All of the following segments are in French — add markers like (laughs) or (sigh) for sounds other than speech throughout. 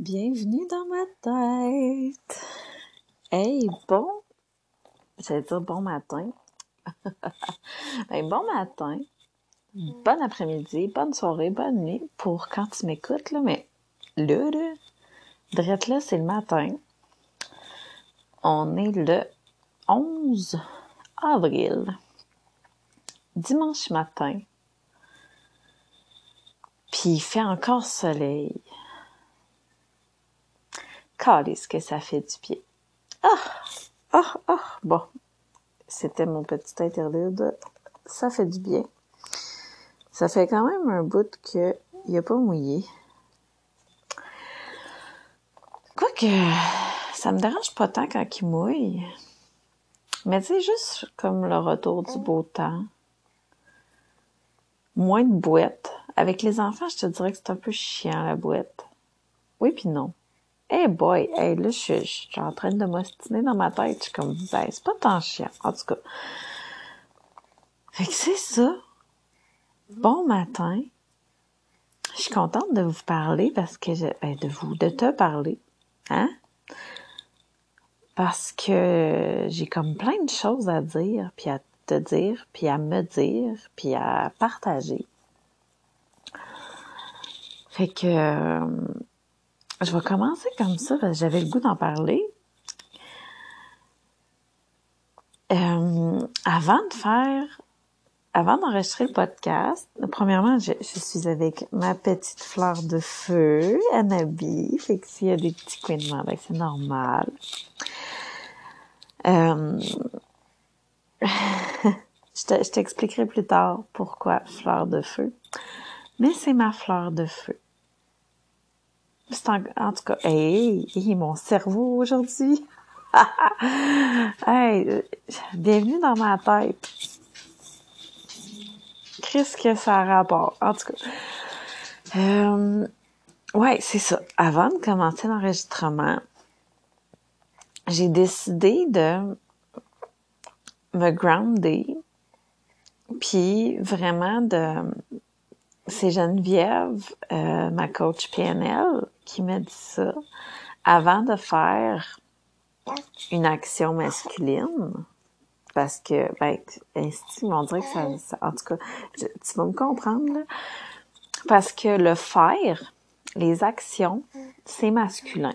Bienvenue dans ma tête. Hey, bon, j'allais dire bon matin. (laughs) ben, bon matin, bon après-midi, bonne soirée, bonne nuit pour quand tu m'écoutes, là, mais là, là, drette là, c'est le matin. On est le 11 avril, dimanche matin. Puis il fait encore soleil. Calisse que ça fait du pied. Ah! Ah! Ah! Bon. C'était mon petit interlude. Ça fait du bien. Ça fait quand même un bout que il a pas mouillé. Quoique, ça me dérange pas tant quand il mouille. Mais c'est juste comme le retour du beau temps. Moins de boîtes. Avec les enfants, je te dirais que c'est un peu chiant, la boîte. Oui puis non. Hey boy, hey, là, je, je, suis en train de m'ostiner dans ma tête. Je suis comme, ben, c'est pas tant chiant. En tout cas. Fait que c'est ça. Bon matin. Je suis contente de vous parler parce que je, ben, de vous, de te parler. Hein? Parce que j'ai comme plein de choses à dire, puis à te dire, puis à me dire, puis à partager. Fait que, euh, je vais commencer comme ça, parce que j'avais le goût d'en parler. Euh, avant de faire, avant d'enregistrer le podcast, premièrement, je, suis avec ma petite fleur de feu, Anabi. Fait que s'il y a des petits couinements, ben c'est normal. Euh, (laughs) je t'expliquerai plus tard pourquoi fleur de feu. Mais c'est ma fleur de feu. En, tout cas, hey, mon cerveau aujourd'hui. (laughs) hey, bienvenue dans ma tête. Qu'est-ce que ça a rapport? En tout cas. Euh, ouais, c'est ça. Avant de commencer l'enregistrement, j'ai décidé de me grounder, puis vraiment de c'est Geneviève, euh, ma coach PNL, qui m'a dit ça avant de faire une action masculine. Parce que, ben, on dirait que ça, en tout cas, tu vas me comprendre, là. Parce que le faire, les actions, c'est masculin.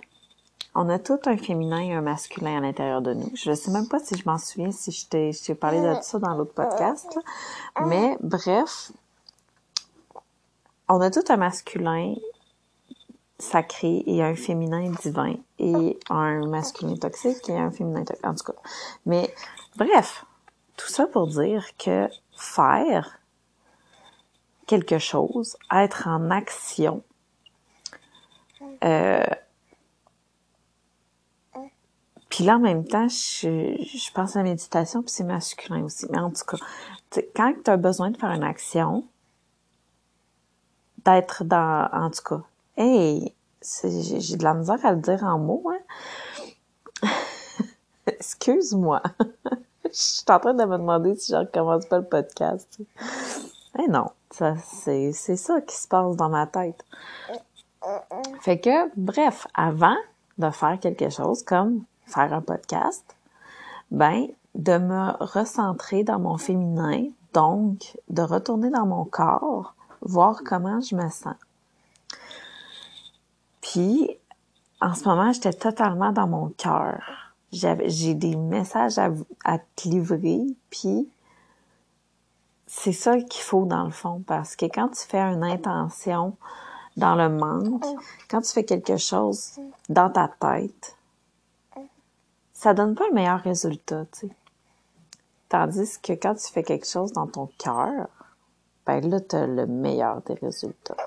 On a tout un féminin et un masculin à l'intérieur de nous. Je ne sais même pas si je m'en souviens, si je t'ai parlé de ça dans l'autre podcast. Mais bref, on a tout un masculin sacré et un féminin divin et un masculin toxique et un féminin toxique. En tout cas. Mais bref, tout ça pour dire que faire quelque chose, être en action, euh, puis là, en même temps, je, je pense à la méditation, puis c'est masculin aussi. Mais en tout cas, quand tu as besoin de faire une action, d'être dans, en tout cas, hey, j'ai de la misère à le dire en mots, hein. (laughs) Excuse-moi. (laughs) Je suis en train de me demander si je recommence pas le podcast. Eh non, ça, c'est, c'est ça qui se passe dans ma tête. Fait que, bref, avant de faire quelque chose comme faire un podcast, ben, de me recentrer dans mon féminin, donc de retourner dans mon corps, voir comment je me sens. Puis, en ce moment, j'étais totalement dans mon cœur. J'ai des messages à, te livrer, puis c'est ça qu'il faut dans le fond, parce que quand tu fais une intention dans le manque, quand tu fais quelque chose dans ta tête, ça donne pas le meilleur résultat. Tandis que quand tu fais quelque chose dans ton cœur, ben là, tu as le meilleur des résultats.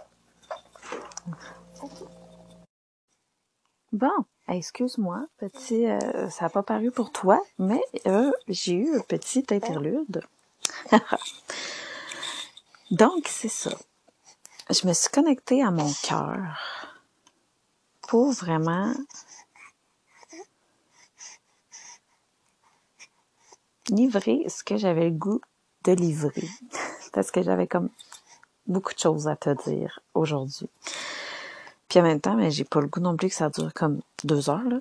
Bon, excuse-moi, petit, euh, ça n'a pas paru pour toi, mais euh, j'ai eu un petit interlude. (laughs) Donc, c'est ça. Je me suis connectée à mon cœur pour vraiment livrer ce que j'avais le goût de livrer. (laughs) Parce que j'avais comme beaucoup de choses à te dire aujourd'hui. Puis en même temps, mais j'ai pas le goût non plus que ça dure comme deux heures, là.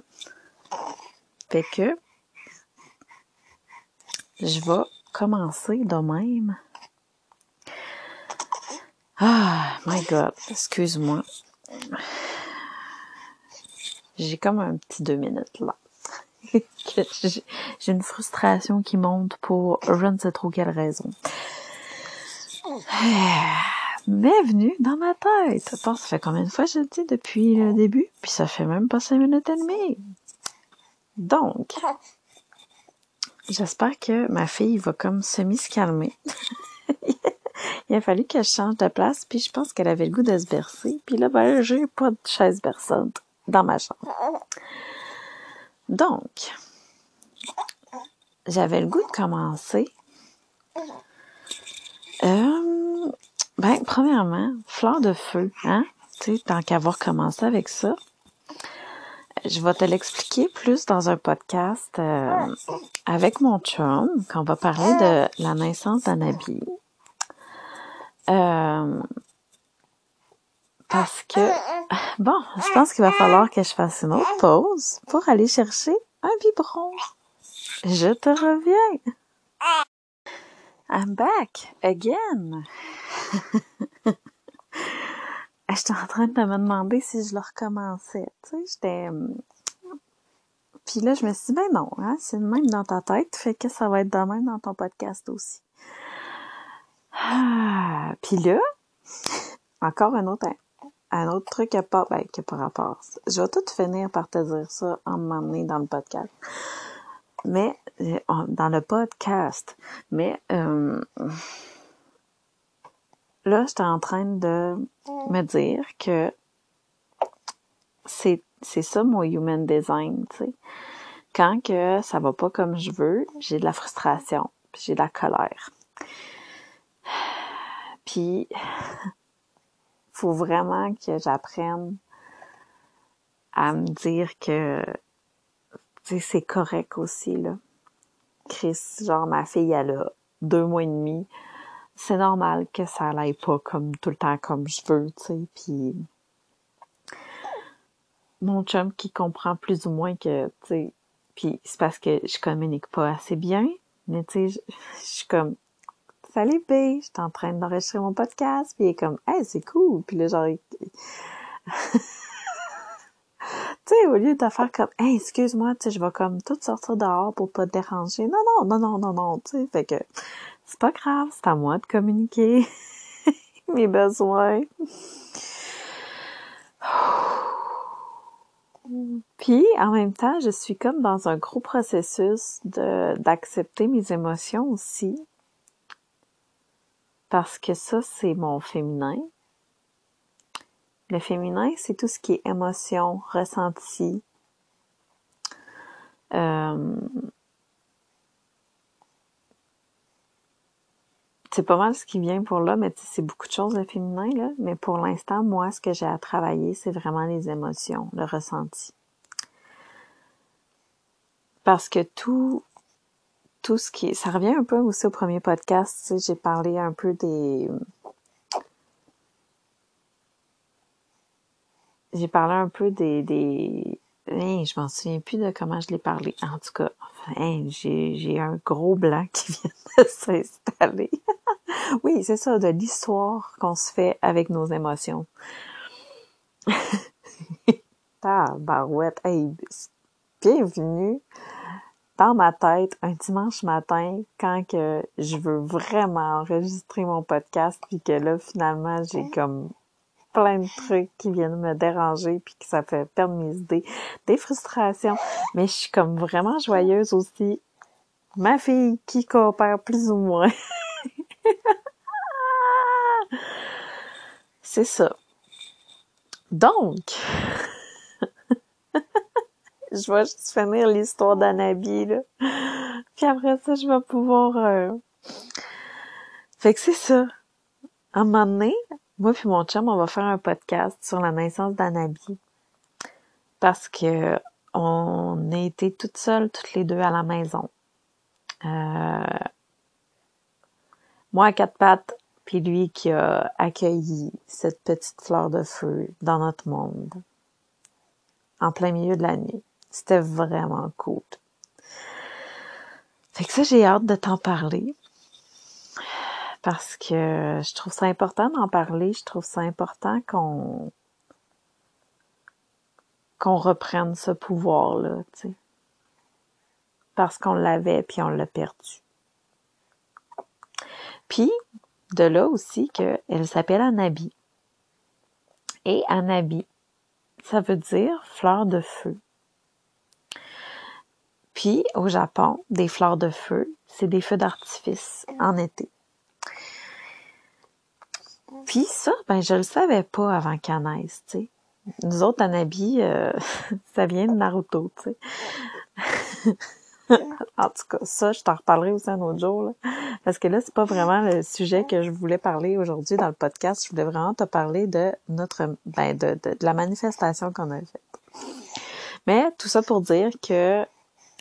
Fait que je vais commencer de même. Ah, my God, excuse-moi. J'ai comme un petit deux minutes là. (laughs) J'ai une frustration qui monte pour je ne sais trop quelle raison. Bienvenue dans ma tête. ça fait combien de fois je le dis depuis le début? Puis ça fait même pas cinq minutes et demie. Donc, j'espère que ma fille va comme semi se calmer. (laughs) Il a fallu qu'elle change de place, puis je pense qu'elle avait le goût de se bercer. Puis là, ben, j'ai pas de chaise berçante dans ma chambre. Donc, j'avais le goût de commencer. Euh, ben, premièrement, fleur de feu, hein? Tu sais, tant qu'avoir commencé avec ça. Je vais te l'expliquer plus dans un podcast euh, avec mon chum, quand on va parler de la naissance d'Anabi. Euh, parce que, (laughs) bon, je pense qu'il va falloir que je fasse une autre pause pour aller chercher un biberon. Je te reviens. I'm back again. (laughs) J'étais en train de me demander si je le recommençais. Tu sais, j'étais. Puis là, je me suis dit, ben non, hein, c'est le même dans ta tête, fait que ça va être de même dans ton podcast aussi. Ah, puis là, (laughs) encore un autre, un autre truc qui n'a pas, ben, pas rapport. Je vais tout finir par te dire ça en m'emmener dans le podcast. Mais, euh, dans le podcast. Mais, euh, là, j'étais en train de me dire que c'est, ça mon human design, tu sais. Quand que ça va pas comme je veux, j'ai de la frustration, puis j'ai de la colère. Puis, faut vraiment que j'apprenne à me dire que c'est correct aussi, là. Chris, genre, ma fille, elle a deux mois et demi. C'est normal que ça n'aille pas comme tout le temps comme je veux, tu sais. Puis, mon chum qui comprend plus ou moins que, tu sais, puis c'est parce que je communique pas assez bien, mais tu sais, je suis comme, Salut B, je suis en train d'enregistrer mon podcast, puis il est comme Hey, c'est cool. Puis là, genre tu sais, au lieu de faire comme excuse-moi, tu sais, je vais comme tout sortir dehors pour pas te déranger. Non, non, non, non, non, non, tu sais, fait que c'est pas grave, c'est à moi de communiquer (laughs) mes besoins. Puis, en même temps, je suis comme dans un gros processus d'accepter mes émotions aussi parce que ça, c'est mon féminin. Le féminin, c'est tout ce qui est émotion, ressenti. Euh, c'est pas mal ce qui vient pour là, mais c'est beaucoup de choses le féminin, là. Mais pour l'instant, moi, ce que j'ai à travailler, c'est vraiment les émotions, le ressenti. Parce que tout, tout ce qui ça revient un peu aussi au premier podcast, j'ai parlé un peu des j'ai parlé un peu des des je m'en souviens plus de comment je l'ai parlé. En tout cas, j'ai un gros blanc (laughs) qui vient de s'installer. (laughs) oui, c'est ça, de l'histoire qu'on se fait avec nos émotions. (laughs) ah, barouette. Hey, bienvenue dans ma tête un dimanche matin quand que je veux vraiment enregistrer mon podcast puis que là finalement j'ai comme plein de trucs qui viennent me déranger puis que ça fait perdre mes idées, des frustrations, mais je suis comme vraiment joyeuse aussi. Ma fille qui coopère plus ou moins. (laughs) C'est ça. Donc, (laughs) je vais juste finir l'histoire d'Anabi, là. Puis après ça, je vais pouvoir... Euh, fait que c'est ça. À un moment donné, moi puis mon chum, on va faire un podcast sur la naissance d'Anabi. Parce que on a été toutes seules, toutes les deux à la maison. Euh... Moi à quatre pattes, puis lui qui a accueilli cette petite fleur de feu dans notre monde en plein milieu de la nuit. C'était vraiment cool. Fait que ça, j'ai hâte de t'en parler parce que je trouve ça important d'en parler. Je trouve ça important qu'on qu'on reprenne ce pouvoir-là, tu sais. Parce qu'on l'avait puis on l'a perdu. Puis, de là aussi qu'elle s'appelle Anabi. Et Anabi, ça veut dire fleur de feu. Puis, au Japon, des fleurs de feu, c'est des feux d'artifice en été. Puis ça, ben je le savais pas avant qu'elle tu sais. Nous autres, Anabi, euh, (laughs) ça vient de Naruto, tu sais. (laughs) en tout cas, ça, je t'en reparlerai aussi un autre jour, là, parce que là, c'est pas vraiment le sujet que je voulais parler aujourd'hui dans le podcast. Je voulais vraiment te parler de notre, ben, de, de, de la manifestation qu'on a faite. Mais tout ça pour dire que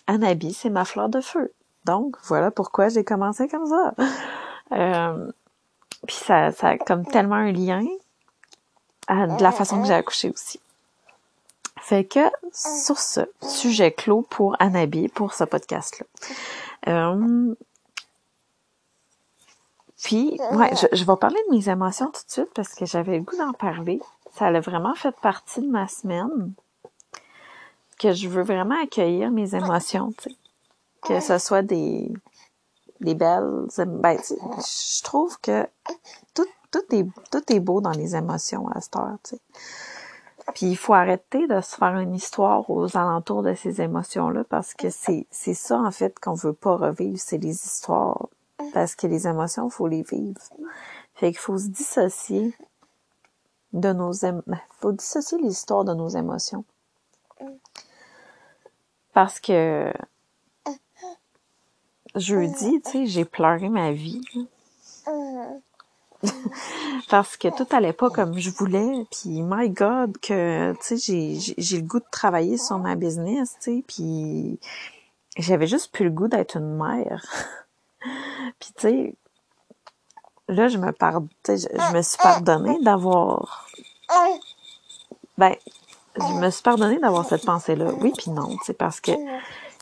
Anabi, c'est ma fleur de feu. Donc, voilà pourquoi j'ai commencé comme ça. Euh, puis ça, ça a comme tellement un lien à de la façon que j'ai accouché aussi. Fait que sur ce sujet clos pour Anabi, pour ce podcast-là. Euh, puis, ouais, je, je, vais parler de mes émotions tout de suite parce que j'avais le goût d'en parler. Ça a vraiment fait partie de ma semaine que je veux vraiment accueillir mes émotions, tu sais. Que ce soit des, des belles, ben, je trouve que tout, tout est, beau dans les émotions à cette heure. Puis il faut arrêter de se faire une histoire aux alentours de ces émotions-là parce que c'est, ça, en fait, qu'on veut pas revivre, c'est les histoires. Parce que les émotions, faut les vivre. Fait qu'il faut se dissocier de nos émotions. faut dissocier les histoires de nos émotions. Parce que jeudi, tu sais, j'ai pleuré ma vie. (laughs) Parce que tout allait pas comme je voulais. Puis, my God, que, tu sais, j'ai, j'ai le goût de travailler sur ma business, tu sais. Puis, j'avais juste plus le goût d'être une mère. (laughs) puis, tu sais, là, je me pardonne, je, je me suis pardonnée d'avoir... Ben, je me suis pardonnée d'avoir cette pensée-là. Oui, puis non, c'est parce que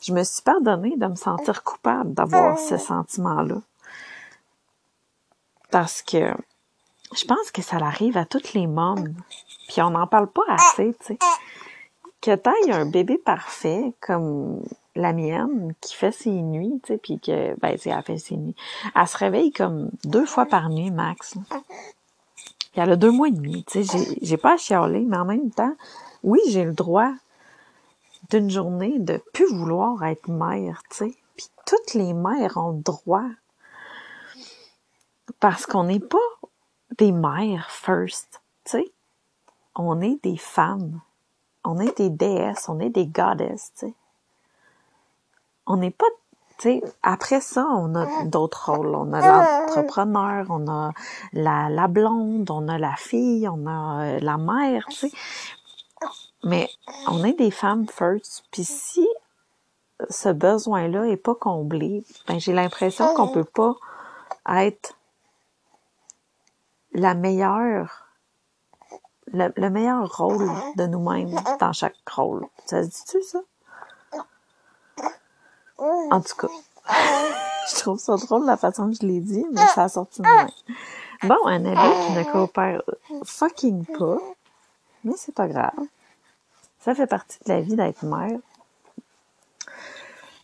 je me suis pardonnée de me sentir coupable d'avoir ce sentiment-là. Parce que je pense que ça arrive à toutes les mômes. Puis on n'en parle pas assez, tu sais. Que t'ailles un bébé parfait comme la mienne qui fait ses nuits, tu sais, puis que, ben, elle fait ses nuits. Elle se réveille comme deux fois par nuit, max. Puis elle a deux mois et demi, tu sais. J'ai pas à chialer, mais en même temps, oui, j'ai le droit d'une journée de plus vouloir être mère, tu sais. Puis toutes les mères ont droit. Parce qu'on n'est pas des mères first, tu sais. On est des femmes. On est des déesses, on est des goddesses, tu sais. On n'est pas tu sais, après ça, on a d'autres rôles. On a l'entrepreneur, on a la, la blonde, on a la fille, on a euh, la mère, tu sais. Mais on est des femmes first. Puis si ce besoin-là est pas comblé, ben j'ai l'impression qu'on peut pas être la meilleure, le, meilleur rôle de nous-mêmes dans chaque rôle. Ça se dit-tu, ça? En tout cas, (laughs) je trouve ça drôle la façon que je l'ai dit, mais ça a sorti de moi. Bon, ami qui ne coopère fucking pas, mais c'est pas grave. Ça fait partie de la vie d'être mère.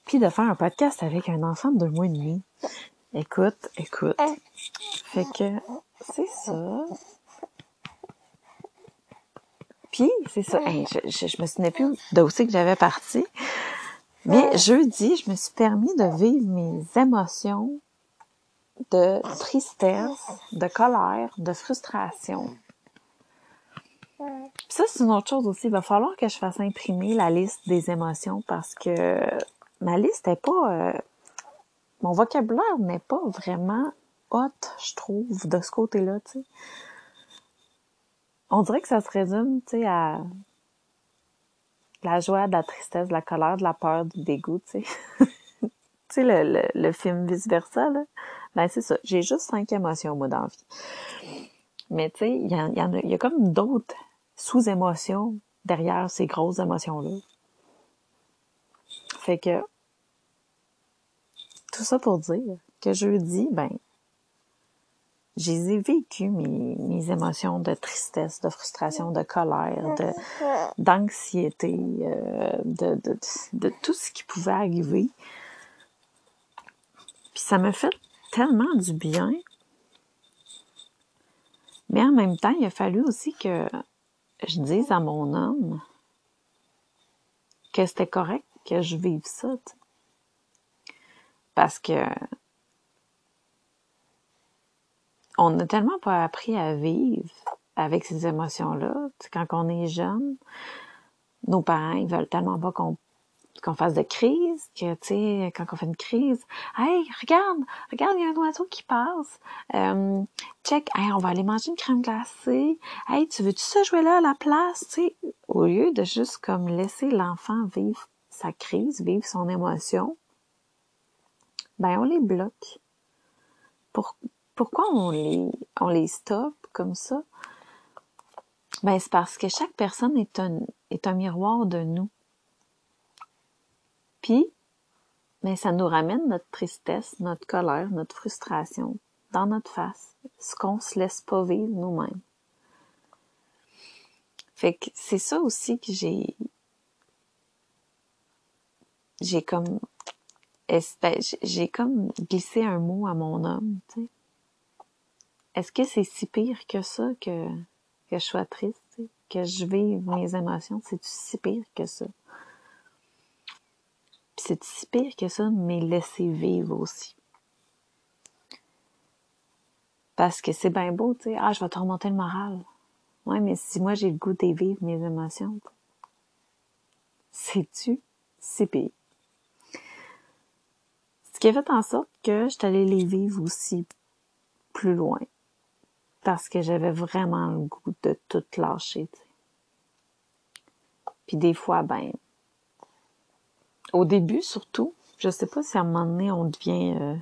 Puis de faire un podcast avec un enfant de deux mois et demi. Écoute, écoute. Fait que c'est ça. Puis, c'est ça. je, je, me souvenais plus d'où c'est que j'avais parti. Mais jeudi, je me suis permis de vivre mes émotions de tristesse, de colère, de frustration, ça, c'est une autre chose aussi. Il va falloir que je fasse imprimer la liste des émotions parce que ma liste est pas... Euh, mon vocabulaire n'est pas vraiment hot, je trouve, de ce côté-là, tu sais. On dirait que ça se résume, tu sais, à la joie, de la tristesse, de la colère, de la peur, du dégoût, tu sais. (laughs) tu sais, le, le, film vice-versa, là. Ben, c'est ça. J'ai juste cinq émotions, moi, dans la vie. Mais, tu sais, il y, en y a comme d'autres sous-émotions derrière ces grosses émotions-là. Fait que, tout ça pour dire que jeudi, ben, j'ai vécu mes, mes émotions de tristesse, de frustration, de colère, de d'anxiété, euh, de, de, de, tout ce qui pouvait arriver. Puis ça me fait tellement du bien. Mais en même temps, il a fallu aussi que je dise à mon homme que c'était correct que je vive ça. Parce que on n'a tellement pas appris à vivre avec ces émotions-là. Quand on est jeune, nos parents, ils veulent tellement pas qu'on qu'on fasse de crise, que, tu sais, quand on fait une crise, hey, regarde, regarde, il y a un oiseau qui passe. Euh, check, hey, on va aller manger une crème glacée. Hey, tu veux-tu ça jouer là à la place, tu sais? Au lieu de juste comme laisser l'enfant vivre sa crise, vivre son émotion, ben, on les bloque. Pour, pourquoi on les, on les stoppe comme ça? Ben, c'est parce que chaque personne est un, est un miroir de nous. Puis, ben, ça nous ramène notre tristesse, notre colère, notre frustration dans notre face, ce qu'on se laisse pas vivre nous-mêmes. Fait que c'est ça aussi que j'ai, j'ai comme, ben, j'ai comme glissé un mot à mon homme, tu sais est-ce que c'est si pire que ça que, que je sois triste, que je vive mes émotions? C'est si pire que ça? C'est si pire que ça, mais laisser vivre aussi. Parce que c'est bien beau, tu sais, ah, je vais te remonter le moral. Ouais, mais si moi j'ai le goût de vivre mes émotions, c'est-tu si pire? Ce qui a fait en sorte que je t'allais les vivre aussi plus loin parce que j'avais vraiment le goût de tout lâcher. Puis des fois, ben, au début surtout, je sais pas si à un moment donné on devient euh,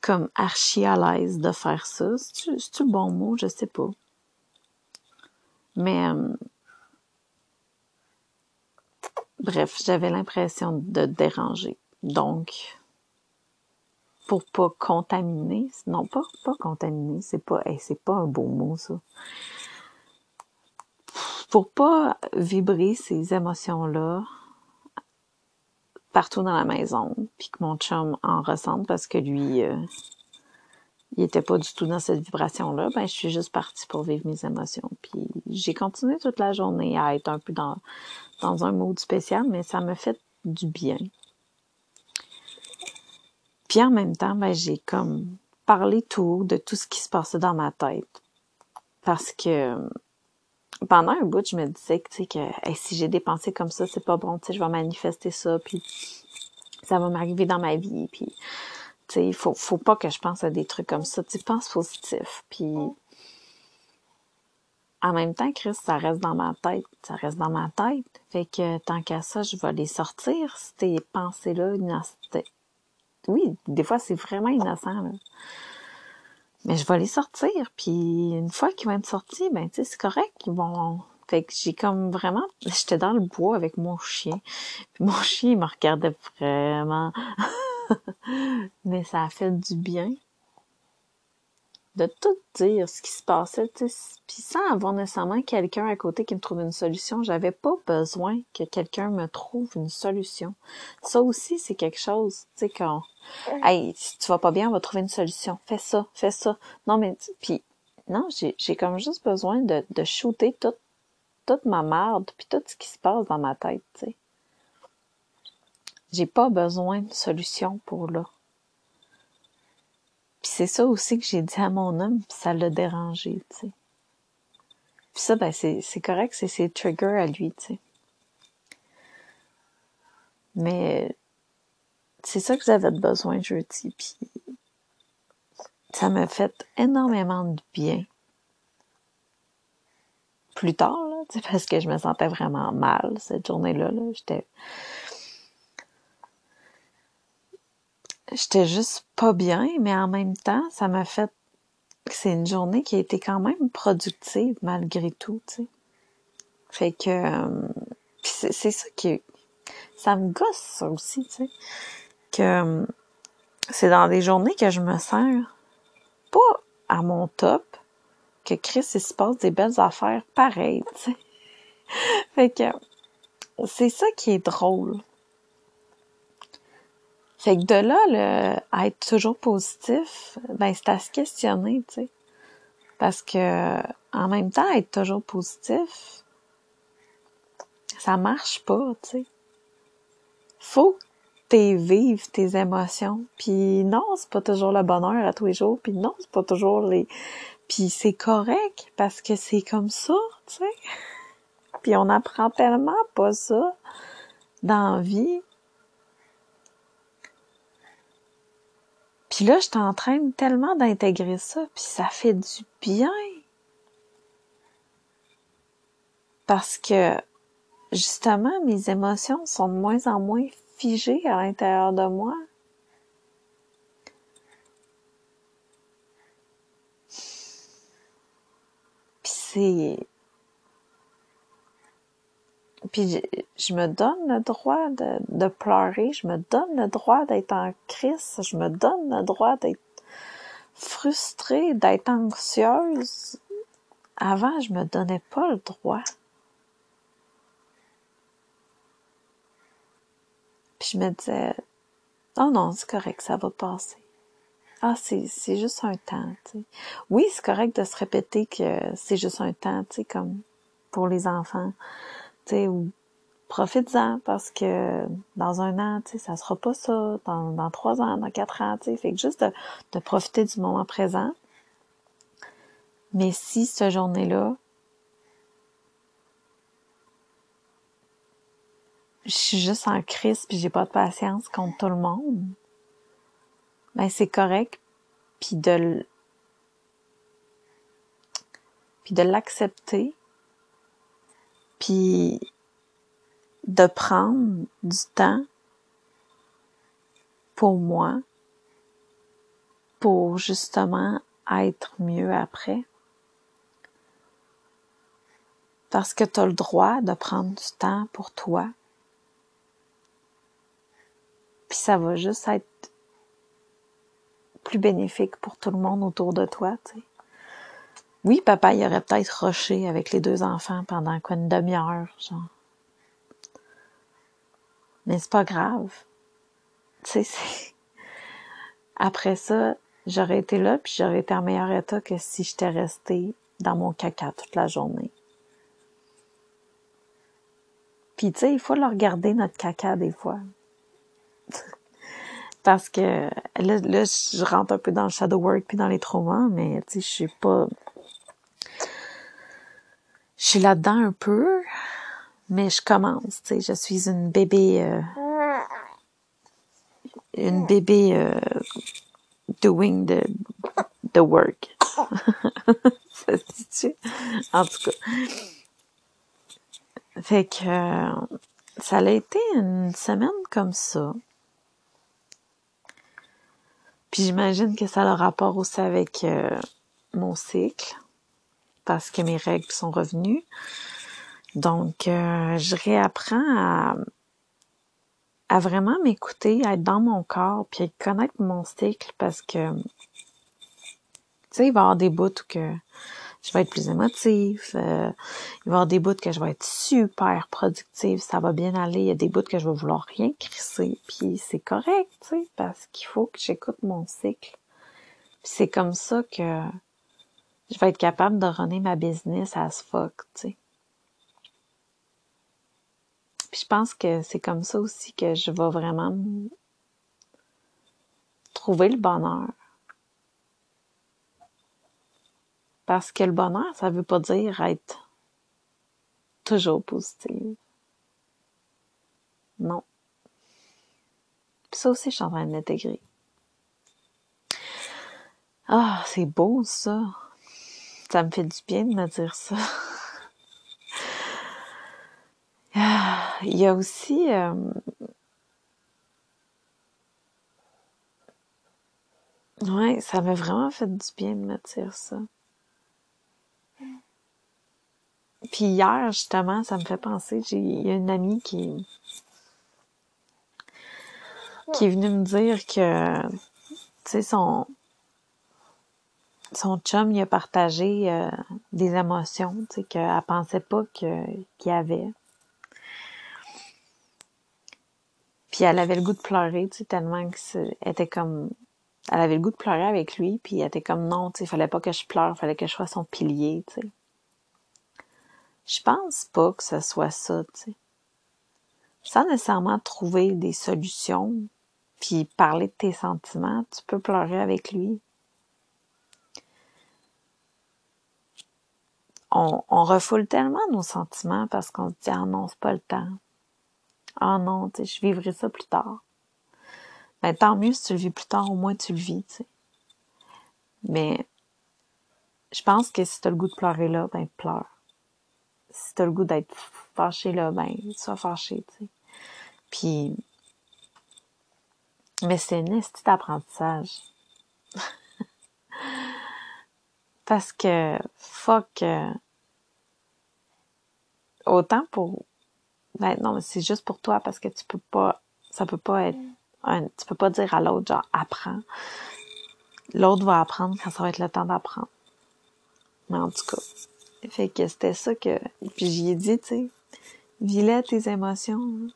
comme archi à l'aise de faire ça. C'est-tu le bon mot? Je sais pas. Mais euh, bref, j'avais l'impression de déranger. Donc, pour pas contaminer. Non, pas, pas contaminer, c'est pas, c'est pas un beau mot, ça. Pour pas vibrer ces émotions-là partout dans la maison, puis que mon chum en ressente parce que lui, euh, il était pas du tout dans cette vibration-là, ben je suis juste partie pour vivre mes émotions. Puis j'ai continué toute la journée à être un peu dans, dans un mode spécial, mais ça me fait du bien. Puis en même temps, ben, j'ai comme parlé tout de tout ce qui se passait dans ma tête. Parce que pendant un bout, je me disais que, si j'ai des pensées comme ça, c'est pas bon, tu sais, je vais manifester ça, puis ça va m'arriver dans ma vie, puis tu sais, il faut, faut pas que je pense à des trucs comme ça, tu penses positif, puis en même temps, Chris, ça reste dans ma tête, ça reste dans ma tête, fait que tant qu'à ça, je vais les sortir, ces pensées-là, oui, des fois, c'est vraiment innocent. Mais je vais les sortir, puis une fois qu'ils vont être sortis, ben, tu sais, c'est correct, ils vont... Fait que j'ai comme vraiment... J'étais dans le bois avec mon chien, puis mon (laughs) chien, il me regardait vraiment... (laughs) Mais ça a fait du bien de tout dire ce qui se passait, puis sans avoir nécessairement quelqu'un à côté qui me trouve une solution. J'avais pas besoin que quelqu'un me trouve une solution. Ça aussi, c'est quelque chose, tu sais, quand, hey, si tu vas pas bien, on va trouver une solution. Fais ça, fais ça. Non, mais, puis, non, j'ai, comme juste besoin de, de shooter toute, toute ma merde, puis tout ce qui se passe dans ma tête, tu sais. J'ai pas besoin de solution pour là. Puis c'est ça aussi que j'ai dit à mon homme, puis ça l'a dérangé, tu sais. Puis ça, ben c'est, correct, c'est ses triggers à lui, tu sais. Mais c'est ça que j'avais besoin jeudi, puis ça m'a fait énormément de bien. Plus tard, là, parce que je me sentais vraiment mal cette journée-là, là. J'étais j'étais juste pas bien, mais en même temps, ça m'a fait que c'est une journée qui a été quand même productive malgré tout, tu sais. Fait que euh, c'est ça qui ça me gosse ça aussi, tu sais, que euh, c'est dans des journées que je me sens pas à mon top, que Chris il se passe des belles affaires pareilles, tu sais. (laughs) fait que c'est ça qui est drôle. Fait que de là, le, être toujours positif, ben c'est à se questionner, tu sais. Parce que en même temps, être toujours positif, ça marche pas, tu sais. Faut que vives tes émotions. Puis non, c'est pas toujours le bonheur à tous les jours. Puis non, c'est pas toujours les... Puis c'est correct parce que c'est comme ça, tu sais. (laughs) Puis on apprend tellement pas ça dans la vie. Puis là, je t'entraîne tellement d'intégrer ça, puis ça fait du bien. Parce que, justement, mes émotions sont de moins en moins figées à l'intérieur de moi. Puis c'est puis je, me donne le droit de, de, pleurer, je me donne le droit d'être en crise, je me donne le droit d'être frustrée, d'être anxieuse. Avant, je me donnais pas le droit. Puis je me disais, oh non, c'est correct, ça va passer. Ah, c'est, juste un temps, tu sais. Oui, c'est correct de se répéter que c'est juste un temps, tu sais, comme pour les enfants ou profites-en parce que dans un an, tu sais, ça sera pas ça, dans, trois ans, dans quatre ans, tu sais, fait que juste de, profiter du moment présent. Mais si cette journée-là, je suis juste en crise puis j'ai pas de patience contre tout le monde, ben c'est correct puis de puis de l'accepter puis de prendre du temps pour moi, pour justement être mieux après. Parce que tu as le droit de prendre du temps pour toi. Puis ça va juste être plus bénéfique pour tout le monde autour de toi. Oui, papa, il aurait peut-être rushé avec les deux enfants pendant quoi une demi-heure, genre. Mais c'est pas grave. Tu sais, (laughs) après ça, j'aurais été là puis j'aurais été en meilleur état que si j'étais restée dans mon caca toute la journée. Puis tu sais, il faut le regarder notre caca des fois. (laughs) Parce que là, là, je rentre un peu dans le shadow work puis dans les traumas, mais tu sais, je suis pas je suis là-dedans un peu, mais je commence, tu sais, je suis une bébé, euh, une bébé euh, doing the, the work. (laughs) ça se dit-tu? En tout cas. Fait que euh, ça a été une semaine comme ça. Puis j'imagine que ça a le rapport aussi avec mon cycle parce que mes règles sont revenues. Donc, euh, je réapprends à, vraiment m'écouter, à être dans mon corps, puis à connaître mon cycle parce que, tu sais, il va y avoir des bouts où que je vais être plus émotive, euh, il va y avoir des bouts que je vais être super productive, ça va bien aller, il y a des bouts que je vais vouloir rien crisser, puis c'est correct, tu sais, parce qu'il faut que j'écoute mon cycle. Puis c'est comme ça que je vais être capable de runner ma business as fuck, tu sais. Puis je pense que c'est comme ça aussi que je vais vraiment trouver le bonheur. Parce que le bonheur, ça veut pas dire être toujours positive. Non. Puis ça aussi, je suis en train de l'intégrer. Ah, c'est beau ça. Ça me fait du bien de me dire ça. (laughs) Il y a aussi... Euh, Ouais, ça m'a vraiment fait du bien de me dire ça. Puis hier, justement, ça me fait penser, il y a une amie qui qui est venue me dire que tu sais son son chum il a partagé euh, des émotions, tu sais qu'elle pensait pas qu'il y avait. Puis elle avait le goût de pleurer, tu sais tellement que était comme elle avait le goût de pleurer avec lui, puis elle était comme non, tu sais, fallait pas que je pleure, fallait que je sois son pilier, tu sais. Je pense pas que ce soit ça, tu sais. Sans nécessairement trouver des solutions, puis parler de tes sentiments, tu peux pleurer avec lui. On, refoule tellement nos sentiments parce qu'on se dit ah non, c'est pas le temps. Ah non, tu sais, je vivrai ça plus tard. Ben tant mieux si tu le vis plus tard, au moins tu le vis, tu sais. Mais je pense que si t'as le goût de pleurer là, ben pleure. Si t'as le goût d'être fâché là, ben sois fâché, tu sais. Puis, mais c'est un esti d'apprentissage. (laughs) Parce que, fuck, euh, autant pour, ben non, mais c'est juste pour toi parce que tu peux pas, ça peut pas être, un, tu peux pas dire à l'autre genre apprends. L'autre va apprendre quand ça va être le temps d'apprendre. Mais en tout cas, fait que c'était ça que, puis j'y ai dit, tu sais, vis tes émotions.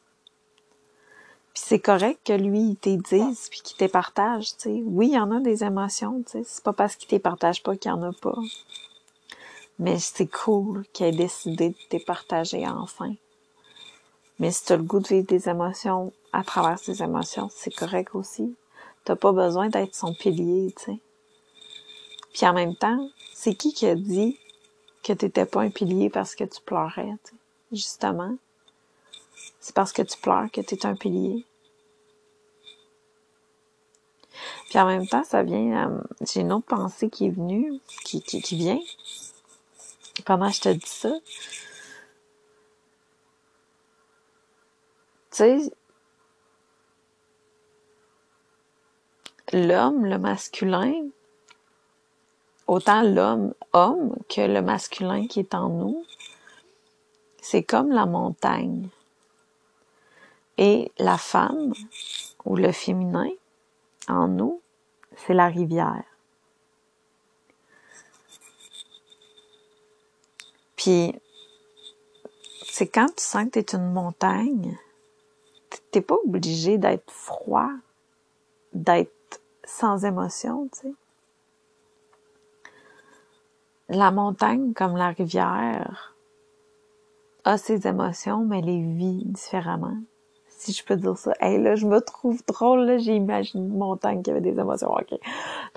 Puis c'est correct que lui, il t'ait dise puis qu'il t'ait partage, tu sais. Oui, il y en a des émotions, tu sais. C'est pas parce qu'il t'ait partage pas qu'il y en a pas. Mais c'est cool qu'il ait décidé de t'es partager enfin. Mais si t'as le goût de vivre des émotions à travers ces émotions, c'est correct aussi. T'as pas besoin d'être son pilier, tu sais. Puis en même temps, c'est qui qui a dit que t'étais pas un pilier parce que tu pleurais, tu sais? Justement. C'est parce que tu pleures que tu es un pilier. Puis en même temps, ça vient, euh, j'ai une autre pensée qui est venue, qui, qui, qui vient, pendant que je te dis ça. Tu sais, l'homme, le masculin, autant l'homme homme que le masculin qui est en nous, c'est comme la montagne. Et la femme, ou le féminin, en nous, c'est la rivière. Puis, c'est quand tu sens que tu une montagne, t'es pas obligé d'être froid, d'être sans émotion, tu sais. La montagne, comme la rivière, a ses émotions, mais les vit différemment. Si je peux dire ça. Hey, là, je me trouve drôle, là. J'ai imaginé une montagne qui avait des émotions. OK.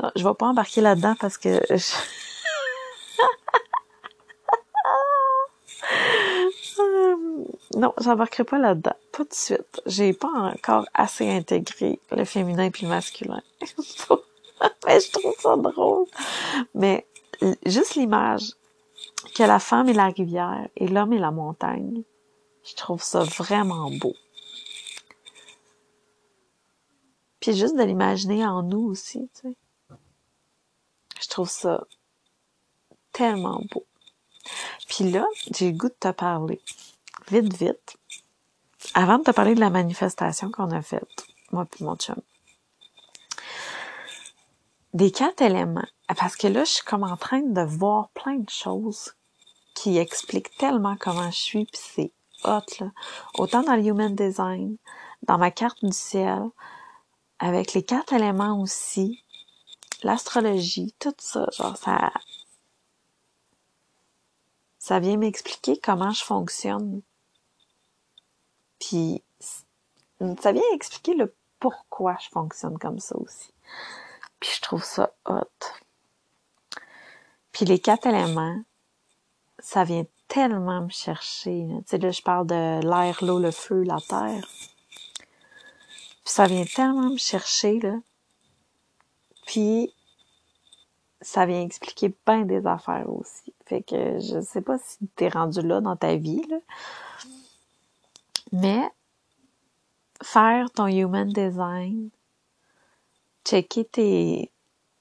Non, je vais pas embarquer là-dedans parce que je... (laughs) non, j'embarquerai pas là-dedans. Pas de suite. J'ai pas encore assez intégré le féminin puis le masculin. (laughs) Mais je trouve ça drôle. Mais juste l'image que la femme est la rivière et l'homme est la montagne, je trouve ça vraiment beau. Puis juste de l'imaginer en nous aussi, tu sais. Je trouve ça tellement beau. Puis là, j'ai le goût de te parler. Vite, vite. Avant de te parler de la manifestation qu'on a faite, moi puis mon chum. Des quatre éléments. Parce que là, je suis comme en train de voir plein de choses qui expliquent tellement comment je suis, puis c'est hot, là. Autant dans le human design, dans ma carte du ciel, avec les quatre éléments aussi, l'astrologie, tout ça, genre ça ça vient m'expliquer comment je fonctionne. Puis ça vient expliquer le pourquoi je fonctionne comme ça aussi. Puis je trouve ça hot. Puis les quatre éléments, ça vient tellement me chercher. Tu sais, là, je parle de l'air, l'eau, le feu, la terre. Puis ça vient tellement me chercher, là. Puis ça vient expliquer bien des affaires aussi. Fait que je sais pas si t'es rendu là dans ta vie, là. Mais faire ton human design, checker tes,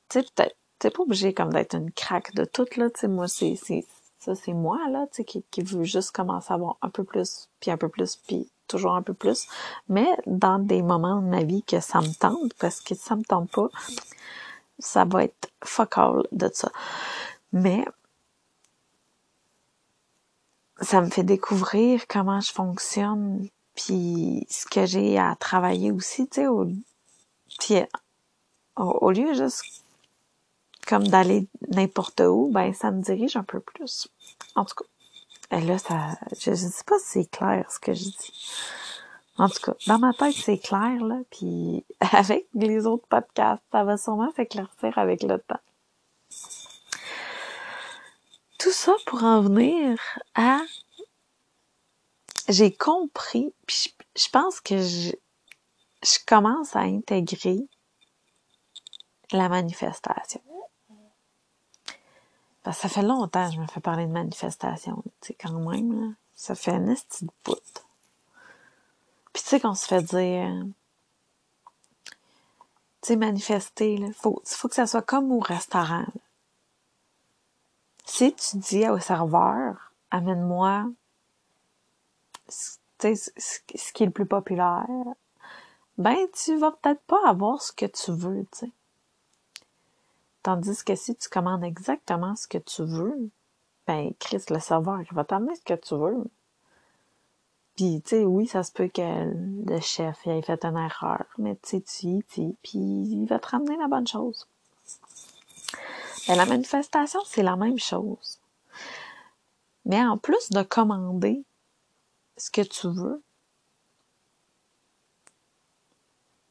tu sais, t'es pas obligé comme d'être une craque de tout, là, tu sais, moi, c'est, c'est, ça, c'est moi, là, tu sais, qui, qui veut juste commencer à avoir un peu plus, puis un peu plus, puis toujours un peu plus. Mais dans des moments de ma vie que ça me tente, parce que si ça me tente pas, ça va être fuck all de ça. Mais, ça me fait découvrir comment je fonctionne, puis ce que j'ai à travailler aussi, tu sais, au, puis au, au lieu juste comme d'aller n'importe où, ben ça me dirige un peu plus. En tout cas, et là, ça, je, je sais pas si c'est clair ce que je dis. En tout cas, dans ma tête, c'est clair, là, puis (laughs) avec les autres podcasts, ça va sûrement s'éclaircir avec le temps. Tout ça pour en venir à... J'ai compris, puis je, je pense que je, je commence à intégrer la manifestation. Ça fait longtemps que je me fais parler de manifestation, tu sais, quand même, là. Ça fait un esti de bout. Puis tu sais qu'on se fait dire, tu sais, manifester, là, faut, faut que ça soit comme au restaurant. Si tu dis au serveur, amène-moi ce qui est le plus populaire, ben tu vas peut-être pas avoir ce que tu veux, tu sais. Tandis que si tu commandes exactement ce que tu veux, ben Chris, le serveur, il va t'amener ce que tu veux. Puis, tu sais, oui, ça se peut que le chef ait fait une erreur, mais tu sais, tu y puis il va te ramener la bonne chose. Ben, la manifestation, c'est la même chose. Mais en plus de commander ce que tu veux,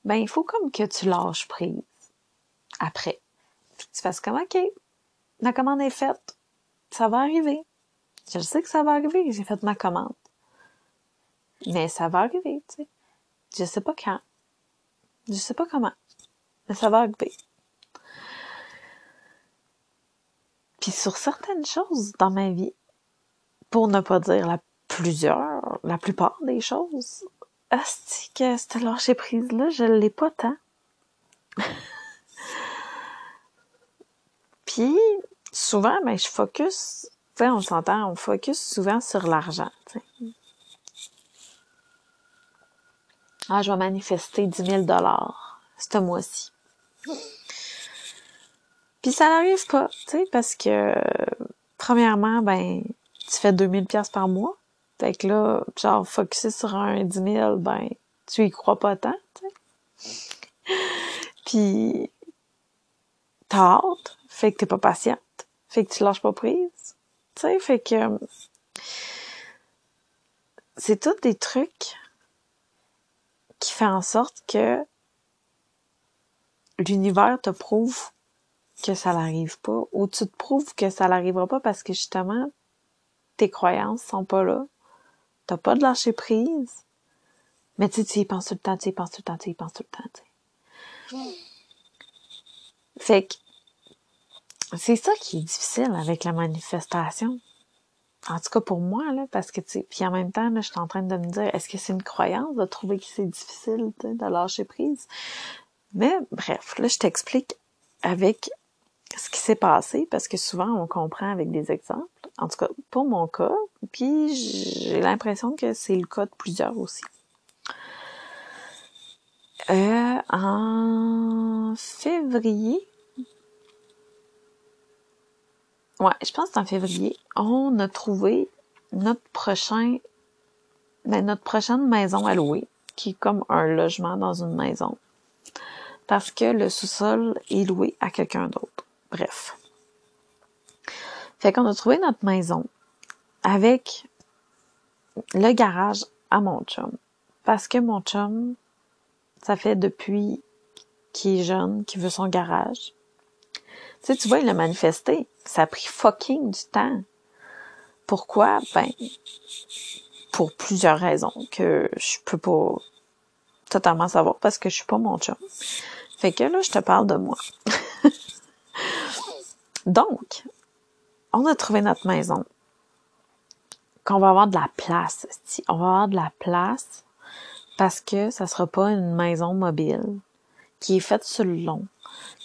ben, il faut comme que tu lâches prise après. Tu fasses comme, OK, la commande est faite, ça va arriver. Je sais que ça va arriver, j'ai fait ma commande. Mais ça va arriver, tu sais. Je sais pas quand. Je sais pas comment. Mais ça va arriver. Puis sur certaines choses dans ma vie, pour ne pas dire la plusieurs, la plupart des choses, asti que cette lâcher prise là, je l'ai pas tant. (laughs) Puis souvent, ben je focus, on s'entend, on focus souvent sur l'argent. Ah, je vais manifester 10 000 dollars ce mois-ci. Puis ça n'arrive pas, tu sais, parce que premièrement, ben, tu fais 2000 pièces par mois. Fait que là, genre, focusser sur un 10 000, ben, tu y crois pas tant, tu sais. Puis, t'as hâte, fait que t'es pas patiente, fait que tu lâches pas prise, tu sais, fait que c'est tous des trucs qui fait en sorte que l'univers te prouve que ça n'arrive pas ou tu te prouves que ça n'arrivera pas parce que justement tes croyances sont pas là. T'as pas de lâcher prise. Mais tu sais, tu y penses tout le temps, tu y penses tout le temps, tu y penses tout le temps, tu sais. Fait que c'est ça qui est difficile avec la manifestation. En tout cas pour moi, là, parce que tu puis en même temps, là, je suis en train de me dire, est-ce que c'est une croyance de trouver que c'est difficile de lâcher prise? Mais bref, là, je t'explique avec ce qui s'est passé, parce que souvent on comprend avec des exemples. En tout cas, pour mon cas, puis j'ai l'impression que c'est le cas de plusieurs aussi. Euh, en février, ouais, je pense que c'est en février, on a trouvé notre prochain, ben, notre prochaine maison à louer, qui est comme un logement dans une maison, parce que le sous-sol est loué à quelqu'un d'autre. Bref. Fait qu'on a trouvé notre maison avec le garage à mon chum. Parce que mon chum, ça fait depuis qu'il est jeune, qu'il veut son garage. Tu sais, tu vois, il a manifesté. Ça a pris fucking du temps. Pourquoi? Ben, pour plusieurs raisons que je peux pas totalement savoir parce que je suis pas mon chum. Fait que là, je te parle de moi. (laughs) Donc, on a trouvé notre maison. Qu'on va avoir de la place. On va avoir de la place parce que ça sera pas une maison mobile qui est faite sur le long,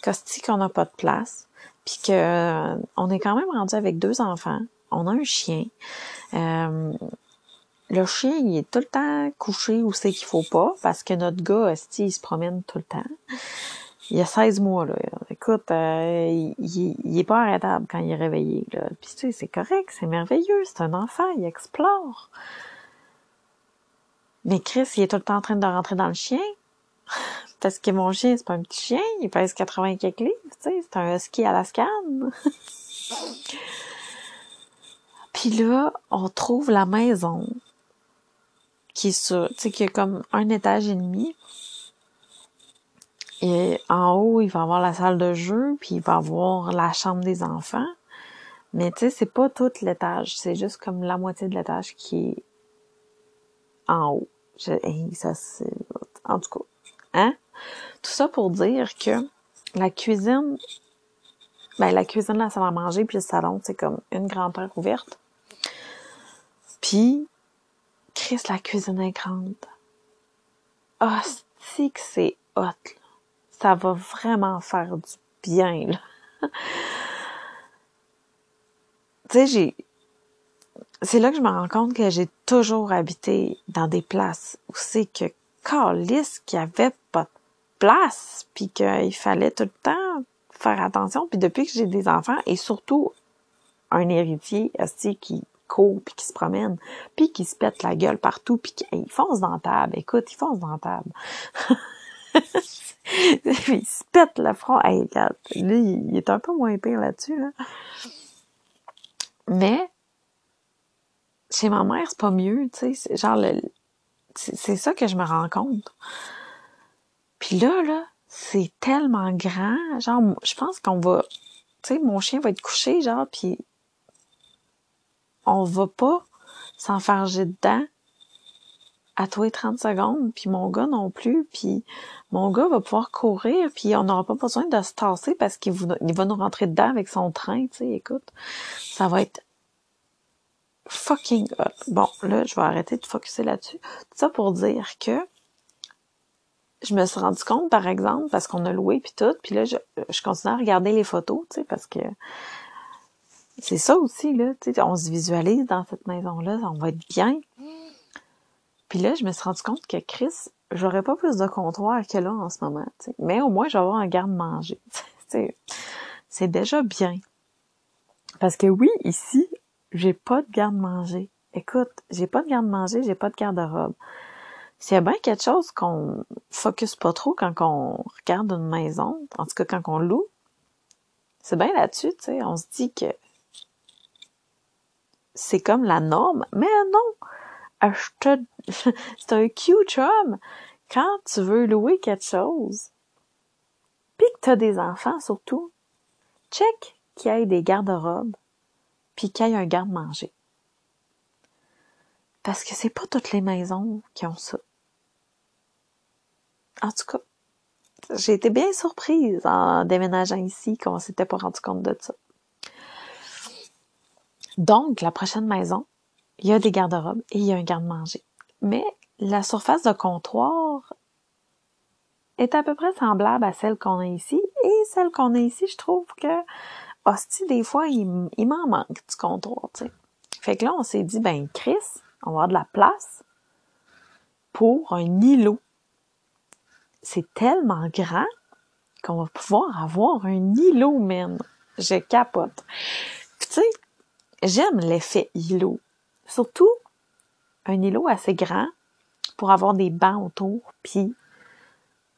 qu'hostie qu'on n'a pas de place, puis que euh, on est quand même rendu avec deux enfants, on a un chien. Euh, le chien, il est tout le temps couché où c'est qu'il faut pas, parce que notre gars, hostie, il se promène tout le temps. Il a 16 mois, là. Écoute, euh, il, il, est pas arrêtable quand il est réveillé, là. Puis tu sais, c'est correct, c'est merveilleux, c'est un enfant, il explore. Mais Chris, il est tout le temps en train de rentrer dans le chien. (laughs) Parce que mon chien, c'est pas un petit chien, il pèse 80 quelques livres, tu sais, c'est un husky à la scan. (laughs) Puis là, on trouve la maison qui est sur, tu sais, qui a comme un étage et demi. Et en haut, il va avoir la salle de jeu, puis il va avoir la chambre des enfants. Mais tu sais, c'est pas tout l'étage, c'est juste comme la moitié de l'étage qui est en haut. C'est, en tout cas, hein? Tout ça pour dire que la cuisine, ben la cuisine, la salle à manger, puis le salon, c'est comme une grande terre ouverte. Puis, Chris, la cuisine est grande. Oh, c'est que c'est hot, là. Ça va vraiment faire du bien, là. (laughs) tu sais, j'ai, c'est là que je me rends compte que j'ai toujours habité dans des places où c'est que Carlis qui avait place, puis qu'il fallait tout le temps faire attention. Puis depuis que j'ai des enfants, et surtout un héritier aussi qui court, puis qui se promène, puis qui se pète la gueule partout, puis qui fonce dans la table. Écoute, il fonce dans la table. (laughs) il se pète le front. Hey, regarde, lui, il est un peu moins pire là-dessus. Là. Mais chez ma mère, c'est pas mieux, tu sais. Genre, le, c'est ça que je me rends compte. Puis là, là, c'est tellement grand. Genre, je pense qu'on va, tu sais, mon chien va être couché, genre, puis on va pas s'enfarger dedans à toi et 30 secondes, puis mon gars non plus, puis mon gars va pouvoir courir, puis on n'aura pas besoin de se tasser parce qu'il va, va nous rentrer dedans avec son train, tu sais, écoute. Ça va être fucking hot. Bon, là, je vais arrêter de focuser là-dessus. Tout ça pour dire que je me suis rendu compte, par exemple, parce qu'on a loué puis tout, puis là, je, je continue à regarder les photos, tu sais, parce que c'est ça aussi, là, tu sais, on se visualise dans cette maison-là, on va être bien. Puis là, je me suis rendu compte que Chris, j'aurais pas plus de comptoir que là en ce moment, tu sais. Mais au moins, je vais avoir un garde-manger. (laughs) c'est déjà bien. Parce que oui, ici, j'ai pas de garde-manger. Écoute, j'ai pas de garde-manger, j'ai pas de garde-robe. S'il y a bien quelque chose qu'on focus pas trop quand on regarde une maison, en tout cas quand on loue, c'est bien là-dessus, tu sais, on se dit que c'est comme la norme, mais non! (laughs) c'est un cute chum! Quand tu veux louer quelque chose, pis que t'as des enfants surtout, check qu'il y ait des garde-robes, puis qu'il y ait un garde-manger. Parce que c'est pas toutes les maisons qui ont ça. En tout cas, j'ai été bien surprise en déménageant ici qu'on s'était pas rendu compte de ça. Donc, la prochaine maison, il y a des garde-robes et il y a un garde-manger. Mais la surface de comptoir est à peu près semblable à celle qu'on a ici. Et celle qu'on a ici, je trouve que hostie, des fois, il, m'en manque du comptoir, tu sais. Fait que là, on s'est dit, ben, Chris, on va avoir de la place pour un îlot. C'est tellement grand qu'on va pouvoir avoir un îlot, même. Je capote. Tu sais, j'aime l'effet îlot. Surtout, un îlot assez grand pour avoir des bancs autour, puis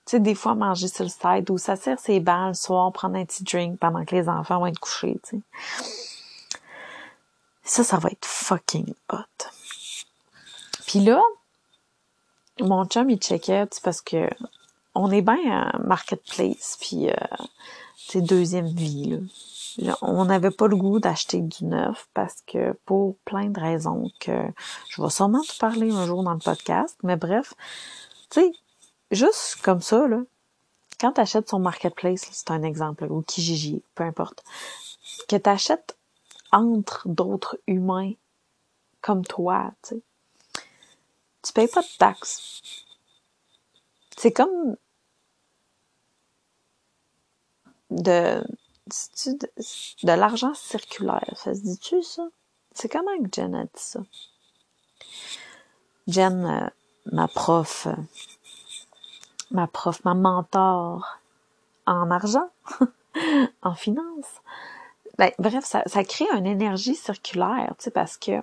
tu sais, des fois, manger sur le side ou ça sert ses bancs le soir, prendre un petit drink pendant que les enfants vont être couchés, tu sais. Ça, ça va être fucking hot. Puis là, mon chum, il checkait, parce que on est bien à Marketplace, puis euh, c'est deuxième vie, là. on n'avait pas le goût d'acheter du neuf parce que pour plein de raisons que je vais sûrement te parler un jour dans le podcast, mais bref, tu sais, juste comme ça, là, quand tu achètes sur Marketplace, c'est un exemple, ou Kijiji, peu importe, que tu achètes entre d'autres humains comme toi, tu sais, tu payes pas de taxes. C'est comme de, de, de l'argent circulaire. Ça se dit-tu, ça? C'est comment que Jen a dit ça? Jen, euh, ma prof, euh, ma prof, ma mentor en argent, (laughs) en finance. Ben, bref, ça, ça crée une énergie circulaire, tu sais, parce que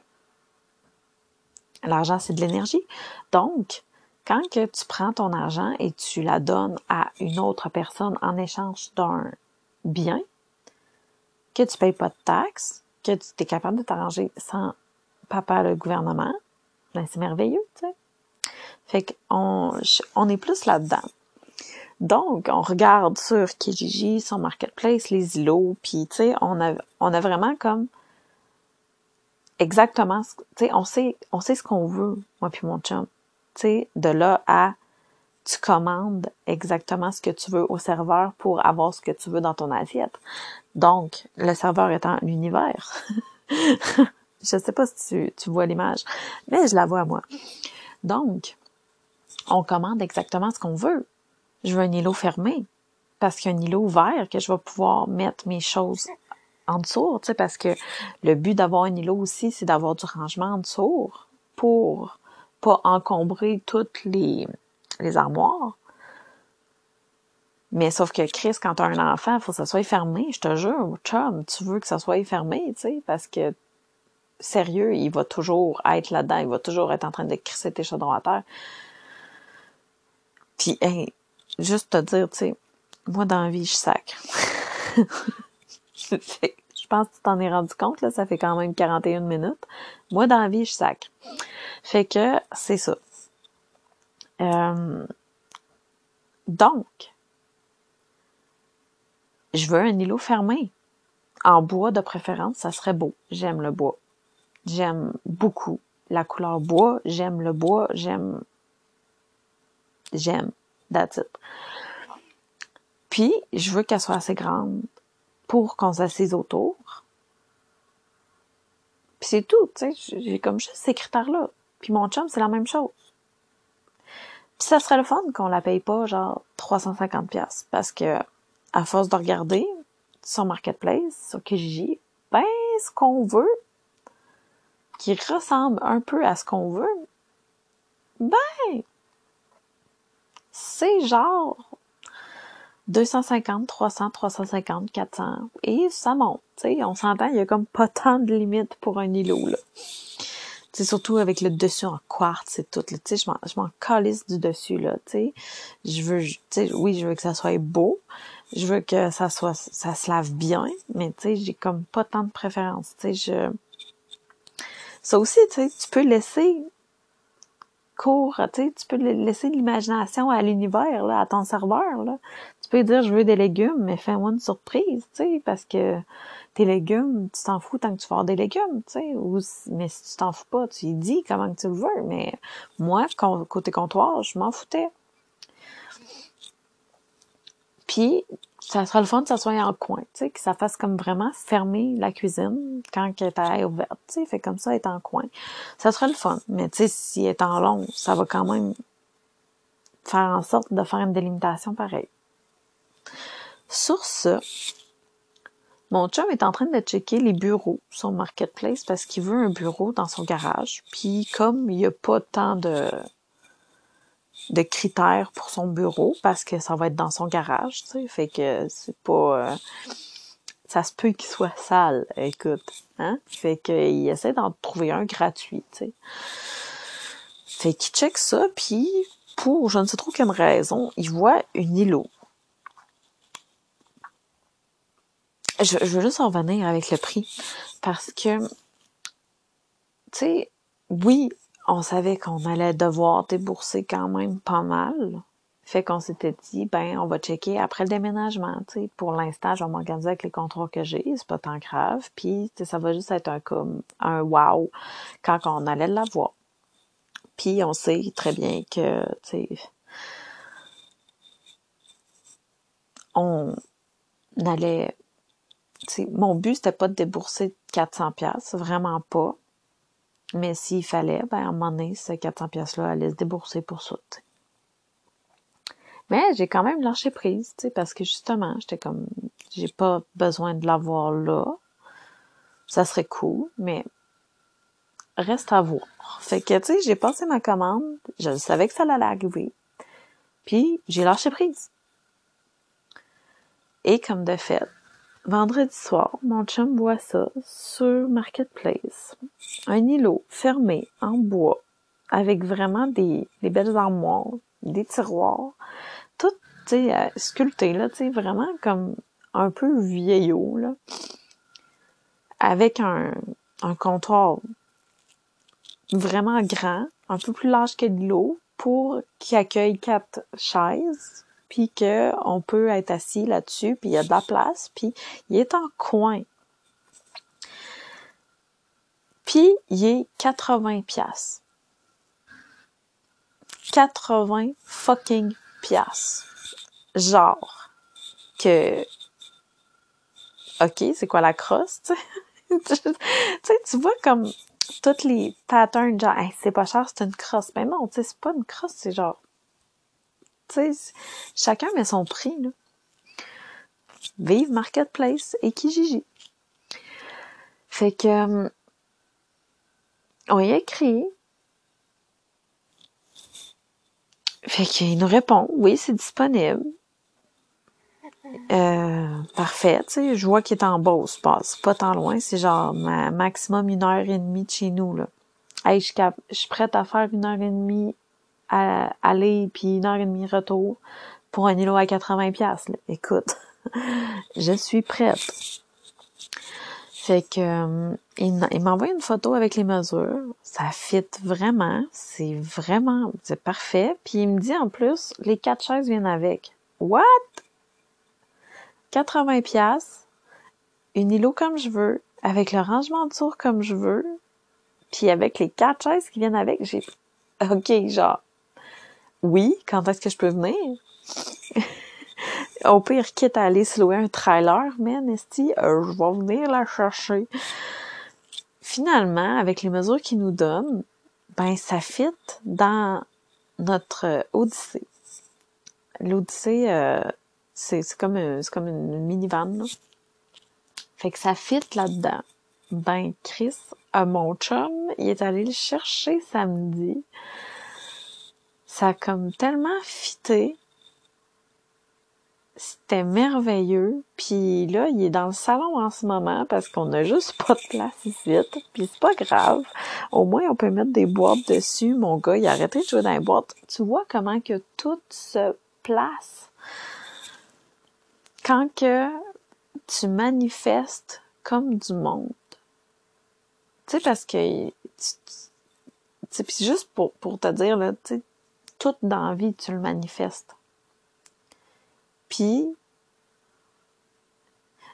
l'argent, c'est de l'énergie. Donc, quand que tu prends ton argent et tu la donnes à une autre personne en échange d'un bien, que tu payes pas de taxes, que tu es capable de t'arranger sans papa le gouvernement, ben c'est merveilleux, tu sais. Fait qu'on on est plus là-dedans. Donc, on regarde sur Kijiji, son marketplace, les îlots, puis tu sais, on a, on a vraiment comme exactement, tu sais, on sait, on sait ce qu'on veut, moi puis mon chum. De là à tu commandes exactement ce que tu veux au serveur pour avoir ce que tu veux dans ton assiette. Donc, le serveur étant l'univers. (laughs) je sais pas si tu, tu vois l'image, mais je la vois moi. Donc, on commande exactement ce qu'on veut. Je veux un îlot fermé parce qu'il y a un îlot ouvert que je vais pouvoir mettre mes choses en dessous, tu sais, parce que le but d'avoir un îlot aussi, c'est d'avoir du rangement en dessous pour pas encombrer toutes les, les armoires. Mais sauf que Chris, quand tu as un enfant, faut que ça soit fermé. Je te jure, chum, tu veux que ça soit fermé, tu sais, parce que sérieux, il va toujours être là-dedans, il va toujours être en train de crisser tes chaudrons à terre. Puis, juste te dire, tu sais, moi, dans la vie, je sacre. (laughs) pense que tu t'en es rendu compte, là, ça fait quand même 41 minutes. Moi, dans la vie, je sacre. Fait que, c'est ça. Euh, donc, je veux un îlot fermé. En bois de préférence, ça serait beau. J'aime le bois. J'aime beaucoup la couleur bois. J'aime le bois. J'aime. J'aime. That's it. Puis, je veux qu'elle soit assez grande pour qu'on s'assise autour. Puis c'est tout, tu sais. J'ai comme juste ces critères-là. Puis mon chum, c'est la même chose. Puis ça serait le fun qu'on la paye pas, genre, 350 pièces Parce que, à force de regarder son marketplace, sur Kijiji, ben, ce qu'on veut, qui ressemble un peu à ce qu'on veut, ben, c'est genre 250, 300, 350, 400 et ça monte. sais, on s'entend, il y a comme pas tant de limites pour un îlot là. C'est surtout avec le dessus en quartz et tout. Tu sais, je m'en, calisse du dessus là. Tu sais, je veux, tu sais, oui, je veux que ça soit beau. Je veux que ça soit, ça se lave bien. Mais tu sais, j'ai comme pas tant de préférence. Tu sais, je, ça aussi, tu sais, tu peux laisser court, tu tu peux laisser l'imagination à l'univers, là, à ton serveur, là. Tu peux dire, je veux des légumes, mais fais-moi une surprise, tu sais, parce que tes légumes, tu t'en fous tant que tu vas des légumes, tu sais, ou, mais si tu t'en fous pas, tu dis comment tu le veux, mais moi, côté comptoir, je m'en foutais. Puis, ça sera le fun que ça soit en coin, tu sais, que ça fasse comme vraiment fermer la cuisine quand elle est ouverte, tu sais, fait comme ça, être en coin. Ça sera le fun, mais tu sais, si elle est en long, ça va quand même faire en sorte de faire une délimitation pareille. Sur ce, mon chum est en train de checker les bureaux sur Marketplace parce qu'il veut un bureau dans son garage. Puis comme il n'y a pas tant de critères pour son bureau parce que ça va être dans son garage, fait que c'est pas euh, ça se peut qu'il soit sale, écoute, hein? Fait qu'il essaie d'en trouver un gratuit, tu. Fait qu'il check ça, puis pour je ne sais trop quelle raison, il voit une îlot. Je, veux juste en revenir avec le prix parce que, tu sais, oui, on savait qu'on allait devoir débourser quand même pas mal. Fait qu'on s'était dit, ben, on va checker après le déménagement, tu sais. Pour l'instant, je vais m'organiser avec les contrats que j'ai, c'est pas tant grave. Puis, ça va juste être un comme un wow quand on allait l'avoir. Puis, on sait très bien que, tu sais, on allait, tu sais, mon but, c'était pas de débourser 400 pièces, vraiment pas. Mais s'il fallait, ben, à un moment donné, ces 400 pièces-là allaient se débourser pour ça. Mais j'ai quand même lâché prise, parce que justement, j'étais comme, j'ai pas besoin de l'avoir là. Ça serait cool, mais reste à voir. Fait que, tu sais, j'ai passé ma commande, je savais que ça allait arriver, puis j'ai lâché prise. Et comme de fait, vendredi soir, mon chum voit ça sur Marketplace. Un îlot fermé en bois, avec vraiment des, belles armoires, des tiroirs, tout, euh, sculpté, là, vraiment comme un peu vieillot, avec un, comptoir vraiment grand, un peu plus large que de pour qu'il accueille quatre chaises, puis que on peut être assis là-dessus, puis il y a de la place, puis il est en coin. Puis il est 80 pièces. 80 fucking pièces. Genre que OK, c'est quoi la crosse, tu sais? (laughs) tu vois comme toutes les patterns, genre, c'est pas cher, c'est une crosse. Mais non, tu sais, c'est pas une crosse, c'est genre, chacun met son prix, là. Vive Marketplace et Kijiji. Fait que, euh, on y écrit. Fait qu'il nous répond, oui, c'est disponible. Euh, parfait, tu sais, je vois qu'il est en Beauce, c'est pas tant loin, c'est genre maximum une heure et demie de chez nous, là. Hey, je suis prête à faire une heure et demie à aller, puis une heure et demie retour pour un îlot à 80 pièces. Écoute, (laughs) je suis prête. Fait que euh, il, m'envoie une photo avec les mesures. Ça fit vraiment. C'est vraiment c'est parfait. Puis il me dit en plus, les quatre chaises viennent avec. What? 80 pièces, une îlot comme je veux, avec le rangement de tour comme je veux, puis avec les quatre chaises qui viennent avec, j'ai OK, genre oui, quand est-ce que je peux venir? (laughs) Au pire, quitte à aller se louer un trailer, mais Nesty, euh, je vais venir la chercher. Finalement, avec les mesures qu'ils nous donnent, ben ça fit dans notre Odyssée. L'Odyssée, euh, c'est comme, c'est comme une minivan, là. Fait que ça fit là-dedans. Ben, Chris, à mon chum, il est allé le chercher samedi. Ça a comme tellement fité. C'était merveilleux. Puis là, il est dans le salon en ce moment parce qu'on a juste pas de place ici. Puis c'est pas grave. Au moins, on peut mettre des boîtes dessus. Mon gars, il a arrêté de jouer dans les boîtes. Tu vois comment que tout se place quand que tu manifestes comme du monde, tu sais, parce que, tu puis juste pour, pour te dire, là, tu sais, toute dans la vie, tu le manifestes. Puis,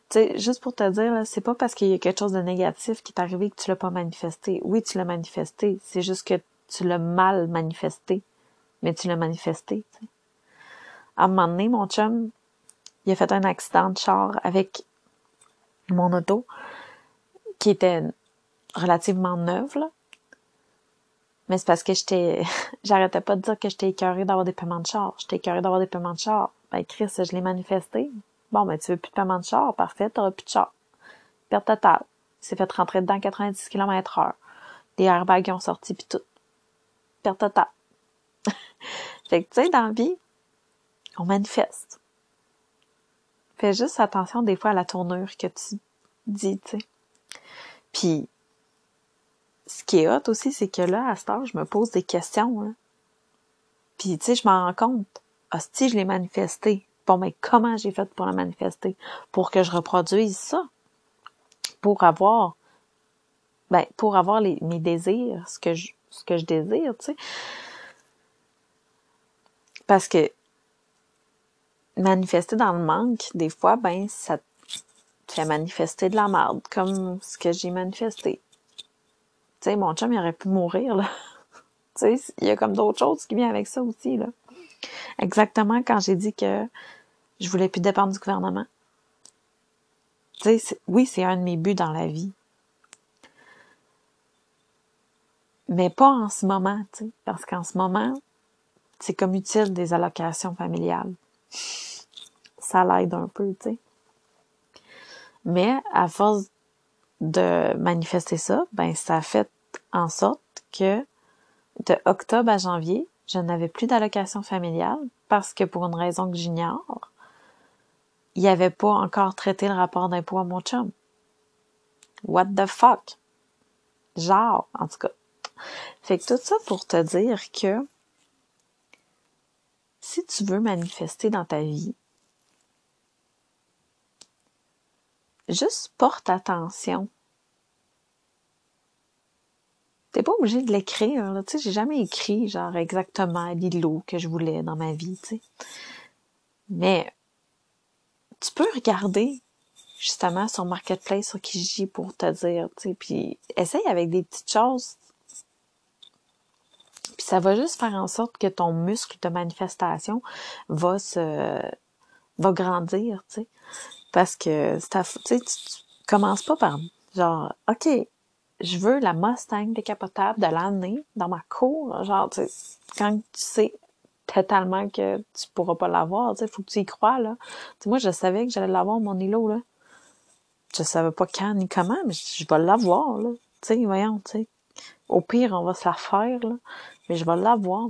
tu sais, juste pour te dire, c'est pas parce qu'il y a quelque chose de négatif qui est arrivé que tu l'as pas manifesté. Oui, tu l'as manifesté. C'est juste que tu l'as mal manifesté. Mais tu l'as manifesté. À un moment donné, mon chum, il a fait un accident de char avec mon auto qui était relativement neuve, là. Mais c'est parce que j'étais, (laughs) j'arrêtais pas de dire que j'étais écœurée d'avoir des paiements de char. J'étais écœurée d'avoir des paiements de char. Ben, Chris, je l'ai manifesté. Bon, ben, tu veux plus de paiement de char. Parfait, t'auras plus de char. Perte totale. Il s'est fait rentrer dedans 90 km heure. Des airbags ont sorti pis tout. Perte totale. (laughs) fait que, tu sais, dans la vie, on manifeste. Fais juste attention des fois à la tournure que tu dis, tu sais. Puis, ce qui est hot aussi, c'est que là, à ce temps, je me pose des questions. Hein. Puis, tu sais, je m'en rends compte. si je l'ai manifesté. Bon, mais comment j'ai fait pour la manifester? Pour que je reproduise ça? Pour avoir, ben, pour avoir mes désirs, ce que je, ce que je désire, tu sais. Parce que manifester dans le manque, des fois, ben, ça fait manifester de la merde, comme ce que j'ai manifesté. Mon chum, il aurait pu mourir, là. (laughs) tu sais, il y a comme d'autres choses qui viennent avec ça aussi, là. Exactement quand j'ai dit que je voulais plus dépendre du gouvernement. Tu sais, oui, c'est un de mes buts dans la vie. Mais pas en ce moment, tu parce qu'en ce moment, c'est comme utile des allocations familiales. Ça l'aide un peu, tu sais. Mais à force de manifester ça, ben ça a fait en sorte que de octobre à janvier, je n'avais plus d'allocation familiale parce que pour une raison que j'ignore, il n'y avait pas encore traité le rapport d'impôt à mon chum. What the fuck? Genre, en tout cas. Fait que tout ça pour te dire que si tu veux manifester dans ta vie, juste porte attention. T'es pas obligé de l'écrire, Tu sais, j'ai jamais écrit, genre, exactement l'îlot que je voulais dans ma vie, tu sais. Mais, tu peux regarder, justement, sur Marketplace, sur Kijiji pour te dire, tu sais, puis essaye avec des petites choses. Puis ça va juste faire en sorte que ton muscle de manifestation va se, va grandir, tu sais. Parce que tu tu commences pas par genre, OK, je veux la Mustang décapotable de l'année dans ma cour. Genre, tu sais, quand tu sais totalement que tu pourras pas l'avoir, tu sais, faut que tu y crois, là. Moi, je savais que j'allais l'avoir, mon îlot, là. Je savais pas quand ni comment, mais je vais l'avoir, là. Tu sais, voyons, tu sais. Au pire, on va se la faire, là. Mais je vais l'avoir.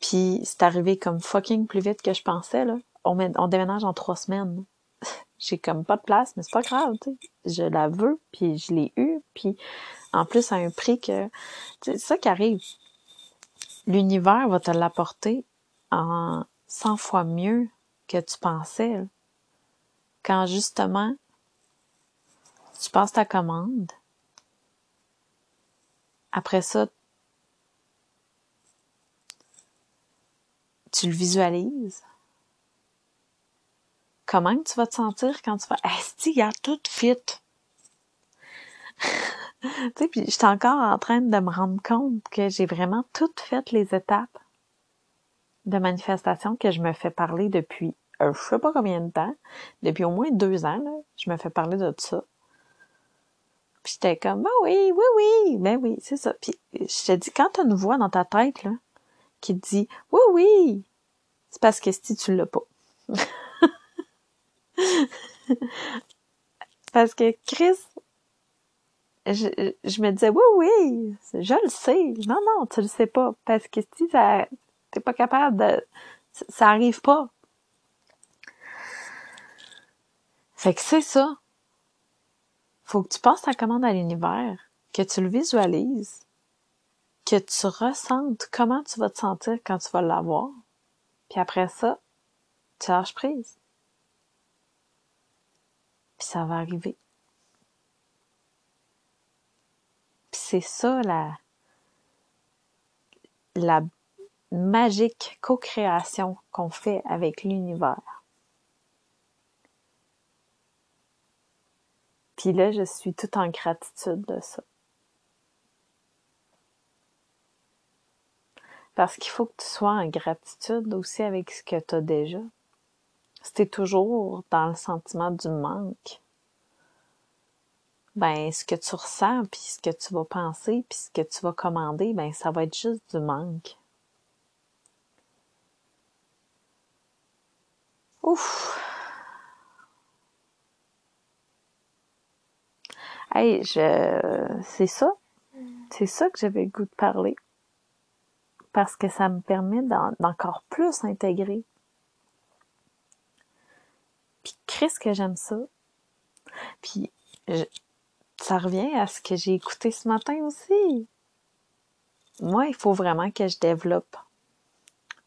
Puis c'est arrivé comme fucking plus vite que je pensais, là on, déménage en trois semaines. J'ai comme pas de place, mais c'est pas grave, tu sais. Je la veux, puis je l'ai eu, puis en plus à un prix que... C'est ça qui arrive. L'univers va te l'apporter en 100 fois mieux que tu pensais. Quand justement, tu passes ta commande, après ça, tu le visualises, comment tu vas te sentir quand tu vas Esti, il y a tout fit. (laughs) tu sais, puis j'étais encore en train de me rendre compte que j'ai vraiment toutes fait les étapes de manifestation que je me fais parler depuis je sais pas combien de temps, depuis au moins deux ans, là, je me fais parler de ça. Puis j'étais comme, ben oui, oui, oui, ben oui, c'est ça. Puis je te dis, quand t'as une voix dans ta tête, là, qui te dit, oui, oui, c'est parce que si tu l'as pas. (laughs) (laughs) Parce que Chris, je, me disais, oui, oui, je le sais. Non, non, tu le sais pas. Parce que si ça, t'es pas capable de, ça arrive pas. Fait que c'est ça. Faut que tu passes ta commande à l'univers, que tu le visualises, que tu ressentes comment tu vas te sentir quand tu vas l'avoir. Puis après ça, tu lâches prise. Puis ça va arriver. Puis c'est ça la, la magique co-création qu'on fait avec l'univers. Puis là, je suis tout en gratitude de ça. Parce qu'il faut que tu sois en gratitude aussi avec ce que tu as déjà si toujours dans le sentiment du manque, ben ce que tu ressens, puis ce que tu vas penser, puis ce que tu vas commander, ben ça va être juste du manque. Ouf! Hey, je... c'est ça. C'est ça que j'avais le goût de parler. Parce que ça me permet d'encore plus intégrer qu'est-ce que j'aime ça. Puis ça revient à ce que j'ai écouté ce matin aussi. Moi, il faut vraiment que je développe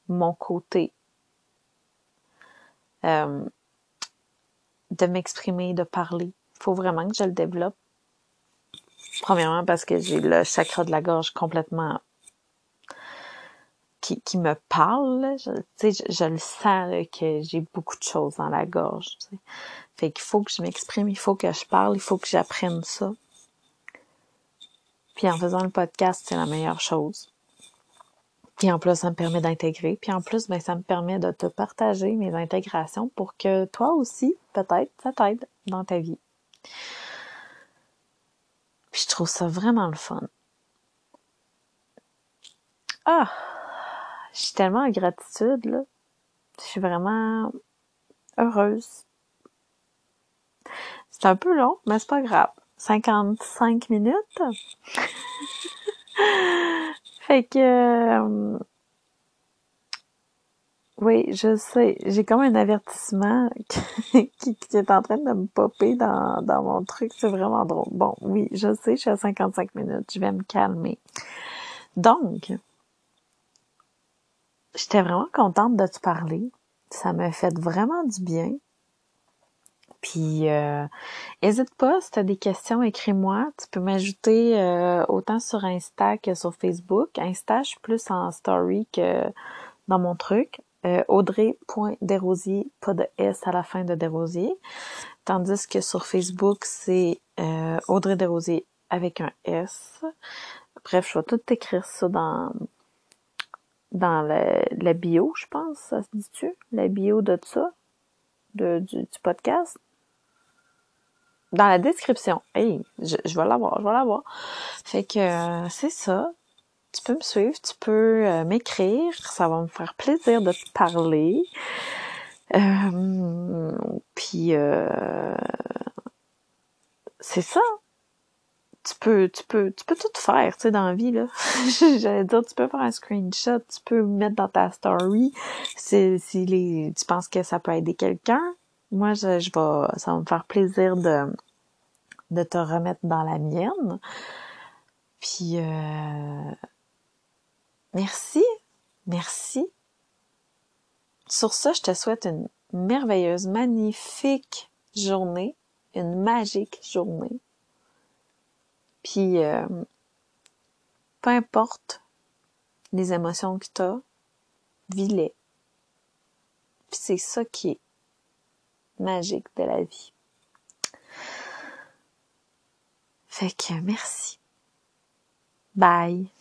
mon côté euh, de m'exprimer, de parler. Il faut vraiment que je le développe. Premièrement parce que j'ai le chakra de la gorge complètement qui, me parle. Je, je, je le sens que j'ai beaucoup de choses dans la gorge. Fait qu'il faut que je m'exprime, il faut que je parle, il faut que j'apprenne ça. Puis en faisant le podcast, c'est la meilleure chose. Puis en plus, ça me permet d'intégrer. Puis en plus, ben, ça me permet de te partager mes intégrations pour que toi aussi, peut-être, ça t'aide dans ta vie. Puis je trouve ça vraiment le fun. Ah! Je suis tellement en gratitude, là. Je suis vraiment heureuse. C'est un peu long, mais c'est pas grave. 55 minutes. (laughs) fait que... Euh, oui, je sais. J'ai comme un avertissement (laughs) qui, est en train de me popper dans, dans mon truc. C'est vraiment drôle. Bon, oui, je sais, je suis à 55 minutes. Je vais me calmer. Donc, j'étais vraiment contente de te parler. Ça m'a fait vraiment du bien. Puis, euh, hésite pas, si tu as des questions, écris-moi. Tu peux m'ajouter euh, autant sur Insta que sur Facebook. Insta, je suis plus en story que dans mon truc. Euh, Audrey.desrosiers, pas de S à la fin de Desrosiers. Tandis que sur Facebook, c'est euh, Audrey Desrosiers avec un S. Bref, je vais tout écrire ça dans dans la, bio, je pense, ça se dit-tu? La bio de ça? De, du, podcast? Dans la description. Hey, je, je vais l'avoir, je vais l'avoir. Fait que euh, c'est ça. Tu peux me suivre, tu peux euh, m'écrire, ça va me faire plaisir de te parler. Euh, puis euh, c'est ça tu peux, tu peux, tu peux tout faire, tu sais, dans la vie, là. (laughs) J'allais dire, tu peux faire un screenshot, tu peux mettre dans ta story si, si les, tu penses que ça peut aider quelqu'un. Moi, je, je vais, ça va me faire plaisir de, de te remettre dans la mienne. Puis, euh, merci, merci. Sur ça, je te souhaite une merveilleuse, magnifique journée, une magique journée. Puis, euh, peu importe les émotions que tu as, vis-les. Puis c'est ça qui est magique de la vie. Fait que merci. Bye.